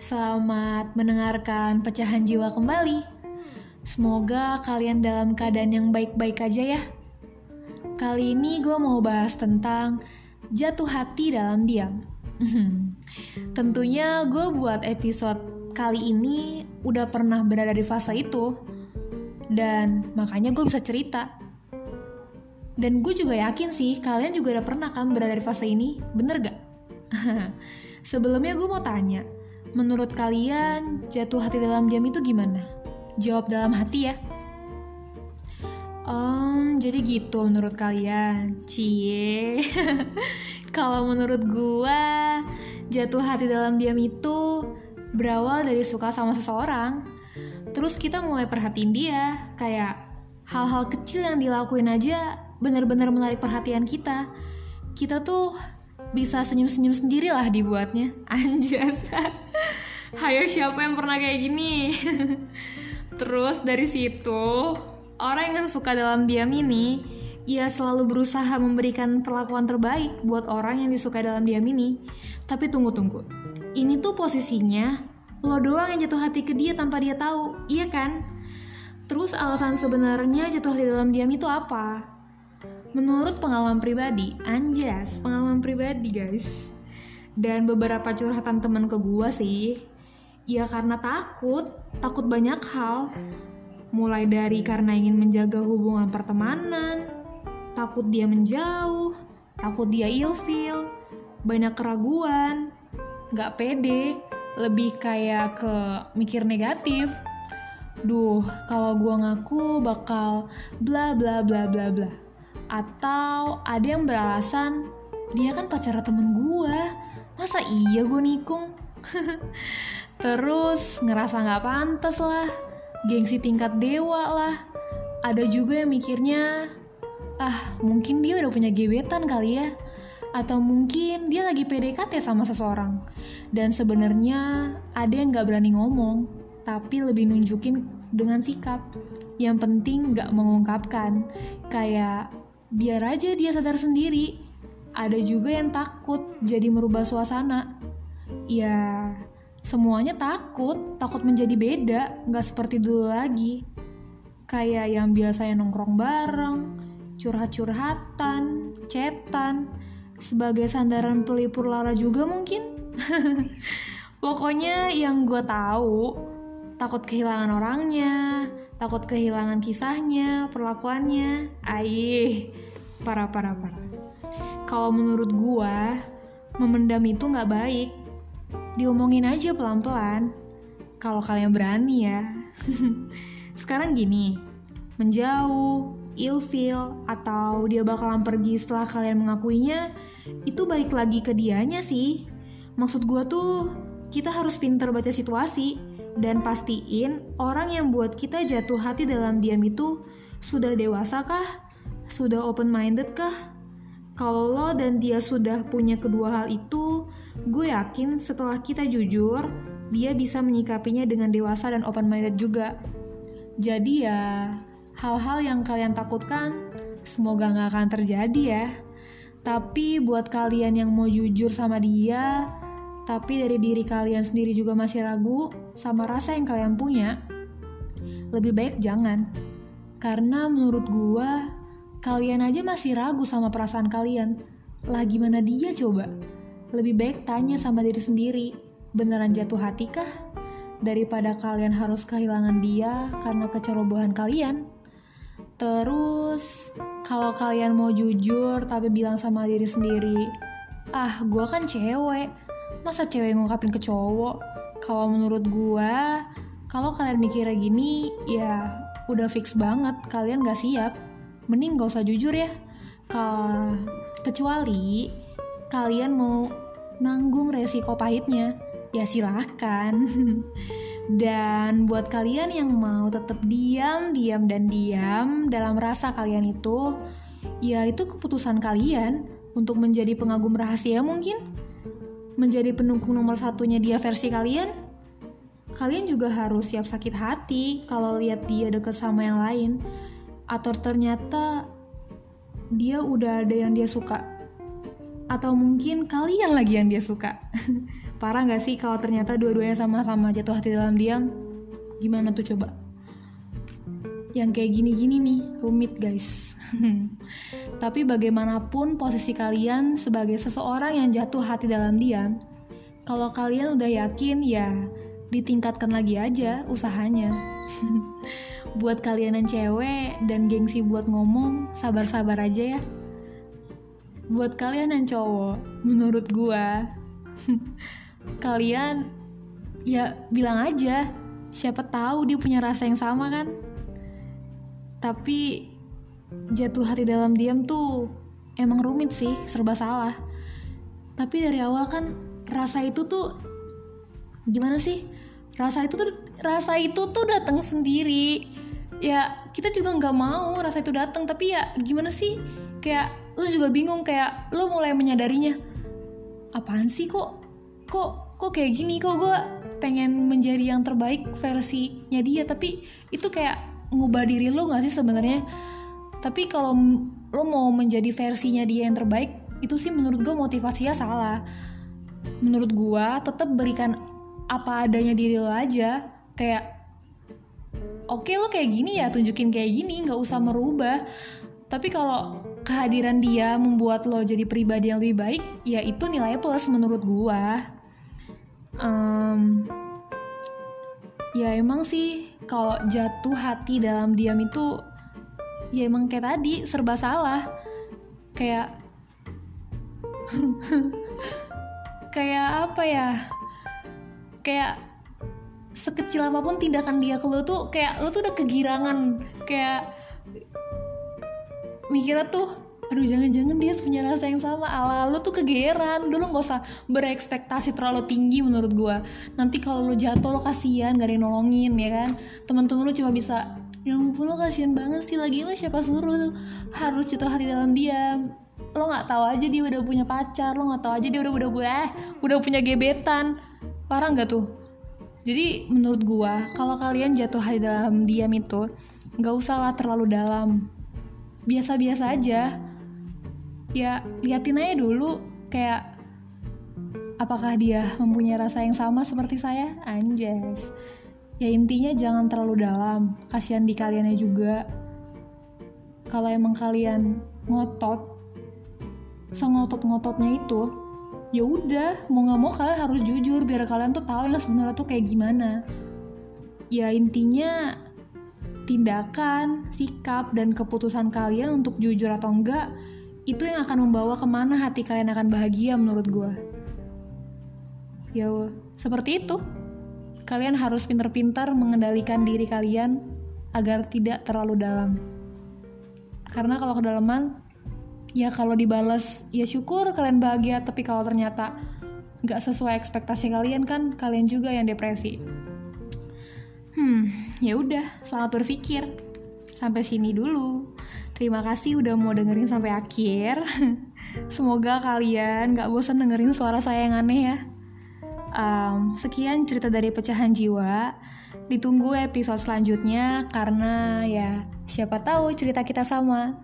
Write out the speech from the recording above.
Selamat mendengarkan pecahan jiwa kembali. Semoga kalian dalam keadaan yang baik-baik aja ya. Kali ini gue mau bahas tentang jatuh hati dalam diam. Tentunya gue buat episode kali ini udah pernah berada di fase itu. Dan makanya gue bisa cerita. Dan gue juga yakin sih kalian juga udah pernah kan berada di fase ini, bener gak? Sebelumnya gue mau tanya, menurut kalian jatuh hati dalam diam itu gimana? Jawab dalam hati ya. Um, jadi gitu menurut kalian, cie. Kalau menurut gue, jatuh hati dalam diam itu berawal dari suka sama seseorang. Terus kita mulai perhatiin dia, kayak hal-hal kecil yang dilakuin aja benar-benar menarik perhatian kita. Kita tuh bisa senyum-senyum sendiri lah dibuatnya. Anjas. Hayo siapa yang pernah kayak gini? Terus dari situ, orang yang suka dalam diam ini, ia selalu berusaha memberikan perlakuan terbaik buat orang yang disukai dalam diam ini. Tapi tunggu-tunggu. Ini tuh posisinya lo doang yang jatuh hati ke dia tanpa dia tahu, iya kan? Terus alasan sebenarnya jatuh hati dalam diam itu apa? Menurut pengalaman pribadi, anjas, pengalaman pribadi guys. Dan beberapa curhatan temen ke gua sih, ya karena takut, takut banyak hal. Mulai dari karena ingin menjaga hubungan pertemanan, takut dia menjauh, takut dia ilfil, banyak keraguan, gak pede, lebih kayak ke mikir negatif. Duh, kalau gua ngaku bakal bla bla bla bla bla. Atau ada yang beralasan dia kan pacar temen gua, masa iya gue nikung? Terus ngerasa nggak pantas lah, gengsi tingkat dewa lah. Ada juga yang mikirnya, ah mungkin dia udah punya gebetan kali ya. Atau mungkin dia lagi PDKT sama seseorang. Dan sebenarnya ada yang nggak berani ngomong, tapi lebih nunjukin dengan sikap. Yang penting nggak mengungkapkan, kayak biar aja dia sadar sendiri. Ada juga yang takut jadi merubah suasana. Ya, semuanya takut, takut menjadi beda, nggak seperti dulu lagi. Kayak yang biasanya nongkrong bareng, curhat-curhatan, cetan, sebagai sandaran pelipur lara juga mungkin. Pokoknya yang gue tahu, takut kehilangan orangnya, takut kehilangan kisahnya, perlakuannya. Aih, parah parah parah. Kalau menurut gue, memendam itu nggak baik diomongin aja pelan-pelan. Kalau kalian berani ya. Sekarang gini, menjauh, ilfeel, atau dia bakalan pergi setelah kalian mengakuinya, itu balik lagi ke dianya sih. Maksud gue tuh, kita harus pinter baca situasi, dan pastiin orang yang buat kita jatuh hati dalam diam itu sudah dewasa kah? Sudah open-minded kah? Kalau lo dan dia sudah punya kedua hal itu, gue yakin setelah kita jujur, dia bisa menyikapinya dengan dewasa dan open-minded juga. Jadi ya, hal-hal yang kalian takutkan, semoga gak akan terjadi ya. Tapi buat kalian yang mau jujur sama dia, tapi dari diri kalian sendiri juga masih ragu sama rasa yang kalian punya, lebih baik jangan. Karena menurut gue, Kalian aja masih ragu sama perasaan kalian. Lah gimana dia coba? Lebih baik tanya sama diri sendiri, beneran jatuh hati kah? Daripada kalian harus kehilangan dia karena kecerobohan kalian. Terus, kalau kalian mau jujur tapi bilang sama diri sendiri, ah gue kan cewek, masa cewek ngungkapin ke cowok? Kalau menurut gue, kalau kalian mikirnya gini, ya udah fix banget. Kalian gak siap. Mending gak usah jujur ya. Ke, kecuali kalian mau nanggung resiko pahitnya. Ya silahkan dan buat kalian yang mau tetap diam diam dan diam dalam rasa kalian itu ya itu keputusan kalian untuk menjadi pengagum rahasia mungkin menjadi pendukung nomor satunya dia versi kalian kalian juga harus siap sakit hati kalau lihat dia deket sama yang lain atau ternyata dia udah ada yang dia suka atau mungkin kalian lagi yang dia suka Parah gak sih kalau ternyata dua-duanya sama-sama jatuh hati dalam diam? Gimana tuh coba? Yang kayak gini-gini nih, rumit guys. Tapi bagaimanapun posisi kalian sebagai seseorang yang jatuh hati dalam diam, kalau kalian udah yakin ya ditingkatkan lagi aja usahanya. buat kalian yang cewek dan gengsi buat ngomong, sabar-sabar aja ya. Buat kalian yang cowok, menurut gua, kalian ya bilang aja, siapa tahu dia punya rasa yang sama kan. Tapi jatuh hati dalam diam tuh emang rumit sih, serba salah. Tapi dari awal kan rasa itu tuh gimana sih? Rasa itu tuh rasa itu tuh datang sendiri. Ya kita juga nggak mau rasa itu datang, tapi ya gimana sih? Kayak lu juga bingung kayak lu mulai menyadarinya. Apaan sih kok kok kok kayak gini kok gue pengen menjadi yang terbaik versinya dia tapi itu kayak ngubah diri lu gak sih sebenarnya? Tapi kalau lo mau menjadi versinya dia yang terbaik itu sih menurut gue motivasinya salah. Menurut gue tetap berikan apa adanya diri lo aja. Kayak oke okay, lo kayak gini ya tunjukin kayak gini nggak usah merubah. Tapi kalau kehadiran dia membuat lo jadi pribadi yang lebih baik ya itu nilai plus menurut gue um, ya emang sih kalau jatuh hati dalam diam itu ya emang kayak tadi serba salah. Kayak kayak apa ya? Kayak sekecil apa pun tindakan dia ke lo tuh kayak lo tuh udah kegirangan. Kayak mikirnya tuh aduh jangan-jangan dia punya rasa yang sama. Ala lo tuh kegeran dulu nggak usah berekspektasi terlalu tinggi menurut gue nanti kalau lo jatuh lo kasihan gak ada yang nolongin ya kan? Teman-teman lo cuma bisa ya ampun lo kasihan banget sih lagi lo siapa suruh harus jatuh hati dalam dia lo nggak tahu aja dia udah punya pacar lo nggak tahu aja dia udah udah udah eh udah punya gebetan. Parah nggak tuh? Jadi menurut gua kalau kalian jatuh hati dalam diam itu nggak usah lah terlalu dalam. Biasa-biasa aja ya liatin aja dulu kayak apakah dia mempunyai rasa yang sama seperti saya? Anjas ya intinya jangan terlalu dalam. Kasihan di kaliannya juga. Kalau emang kalian ngotot sengotot-ngototnya itu ya udah mau nggak mau kalian harus jujur biar kalian tuh tahu yang sebenarnya tuh kayak gimana. Ya intinya tindakan sikap dan keputusan kalian untuk jujur atau enggak itu yang akan membawa ke mana hati kalian akan bahagia menurut gue. Ya, seperti itu. Kalian harus pintar-pintar mengendalikan diri kalian agar tidak terlalu dalam. Karena kalau kedalaman, ya kalau dibalas, ya syukur kalian bahagia. Tapi kalau ternyata nggak sesuai ekspektasi kalian kan, kalian juga yang depresi. Hmm, ya udah, selamat berpikir. Sampai sini dulu. Terima kasih udah mau dengerin sampai akhir. Semoga kalian gak bosan dengerin suara saya yang aneh ya. Um, sekian cerita dari pecahan jiwa. Ditunggu episode selanjutnya karena ya siapa tahu cerita kita sama.